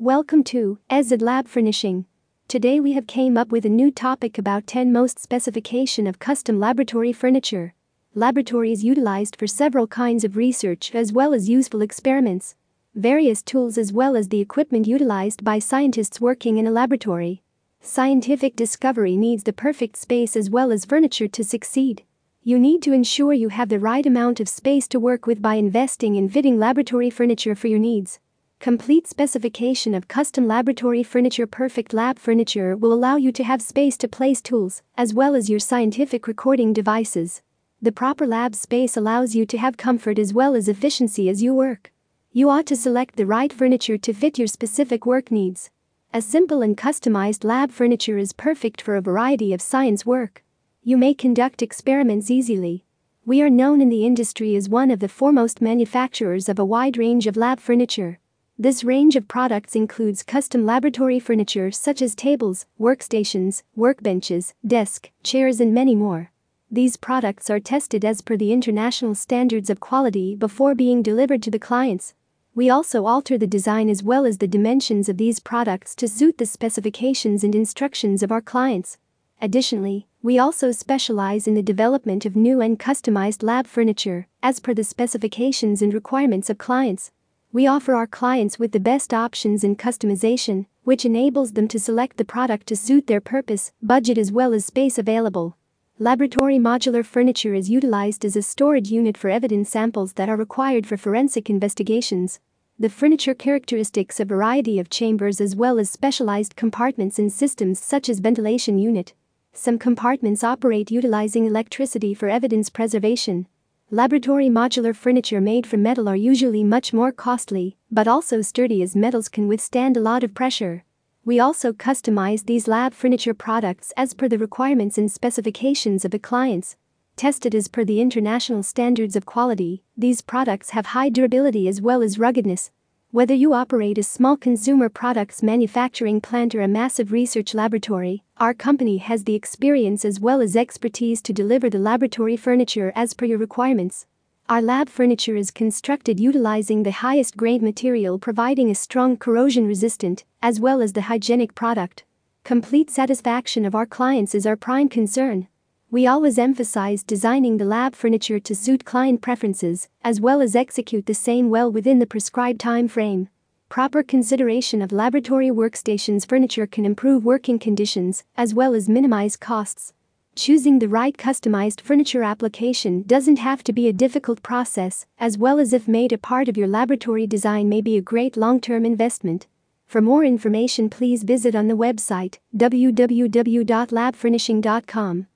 Welcome to Ezid Lab Furnishing. Today we have came up with a new topic about 10 most specification of custom laboratory furniture. Laboratory is utilized for several kinds of research as well as useful experiments. Various tools as well as the equipment utilized by scientists working in a laboratory. Scientific discovery needs the perfect space as well as furniture to succeed. You need to ensure you have the right amount of space to work with by investing in fitting laboratory furniture for your needs. Complete specification of custom laboratory furniture Perfect lab furniture will allow you to have space to place tools, as well as your scientific recording devices. The proper lab space allows you to have comfort as well as efficiency as you work. You ought to select the right furniture to fit your specific work needs. A simple and customized lab furniture is perfect for a variety of science work. You may conduct experiments easily. We are known in the industry as one of the foremost manufacturers of a wide range of lab furniture. This range of products includes custom laboratory furniture such as tables, workstations, workbenches, desk, chairs, and many more. These products are tested as per the international standards of quality before being delivered to the clients. We also alter the design as well as the dimensions of these products to suit the specifications and instructions of our clients. Additionally, we also specialize in the development of new and customized lab furniture, as per the specifications and requirements of clients. We offer our clients with the best options in customization, which enables them to select the product to suit their purpose, budget, as well as space available. Laboratory modular furniture is utilized as a storage unit for evidence samples that are required for forensic investigations. The furniture characteristics a variety of chambers as well as specialized compartments in systems such as ventilation unit, some compartments operate utilizing electricity for evidence preservation. Laboratory modular furniture made from metal are usually much more costly, but also sturdy as metals can withstand a lot of pressure. We also customize these lab furniture products as per the requirements and specifications of the clients. Tested as per the international standards of quality, these products have high durability as well as ruggedness, whether you operate a small consumer products manufacturing plant or a massive research laboratory, our company has the experience as well as expertise to deliver the laboratory furniture as per your requirements. Our lab furniture is constructed utilizing the highest grade material, providing a strong corrosion resistant as well as the hygienic product. Complete satisfaction of our clients is our prime concern. We always emphasize designing the lab furniture to suit client preferences, as well as execute the same well within the prescribed time frame. Proper consideration of laboratory workstations furniture can improve working conditions, as well as minimize costs. Choosing the right customized furniture application doesn't have to be a difficult process, as well as if made a part of your laboratory design may be a great long-term investment. For more information please visit on the website www.labfurnishing.com.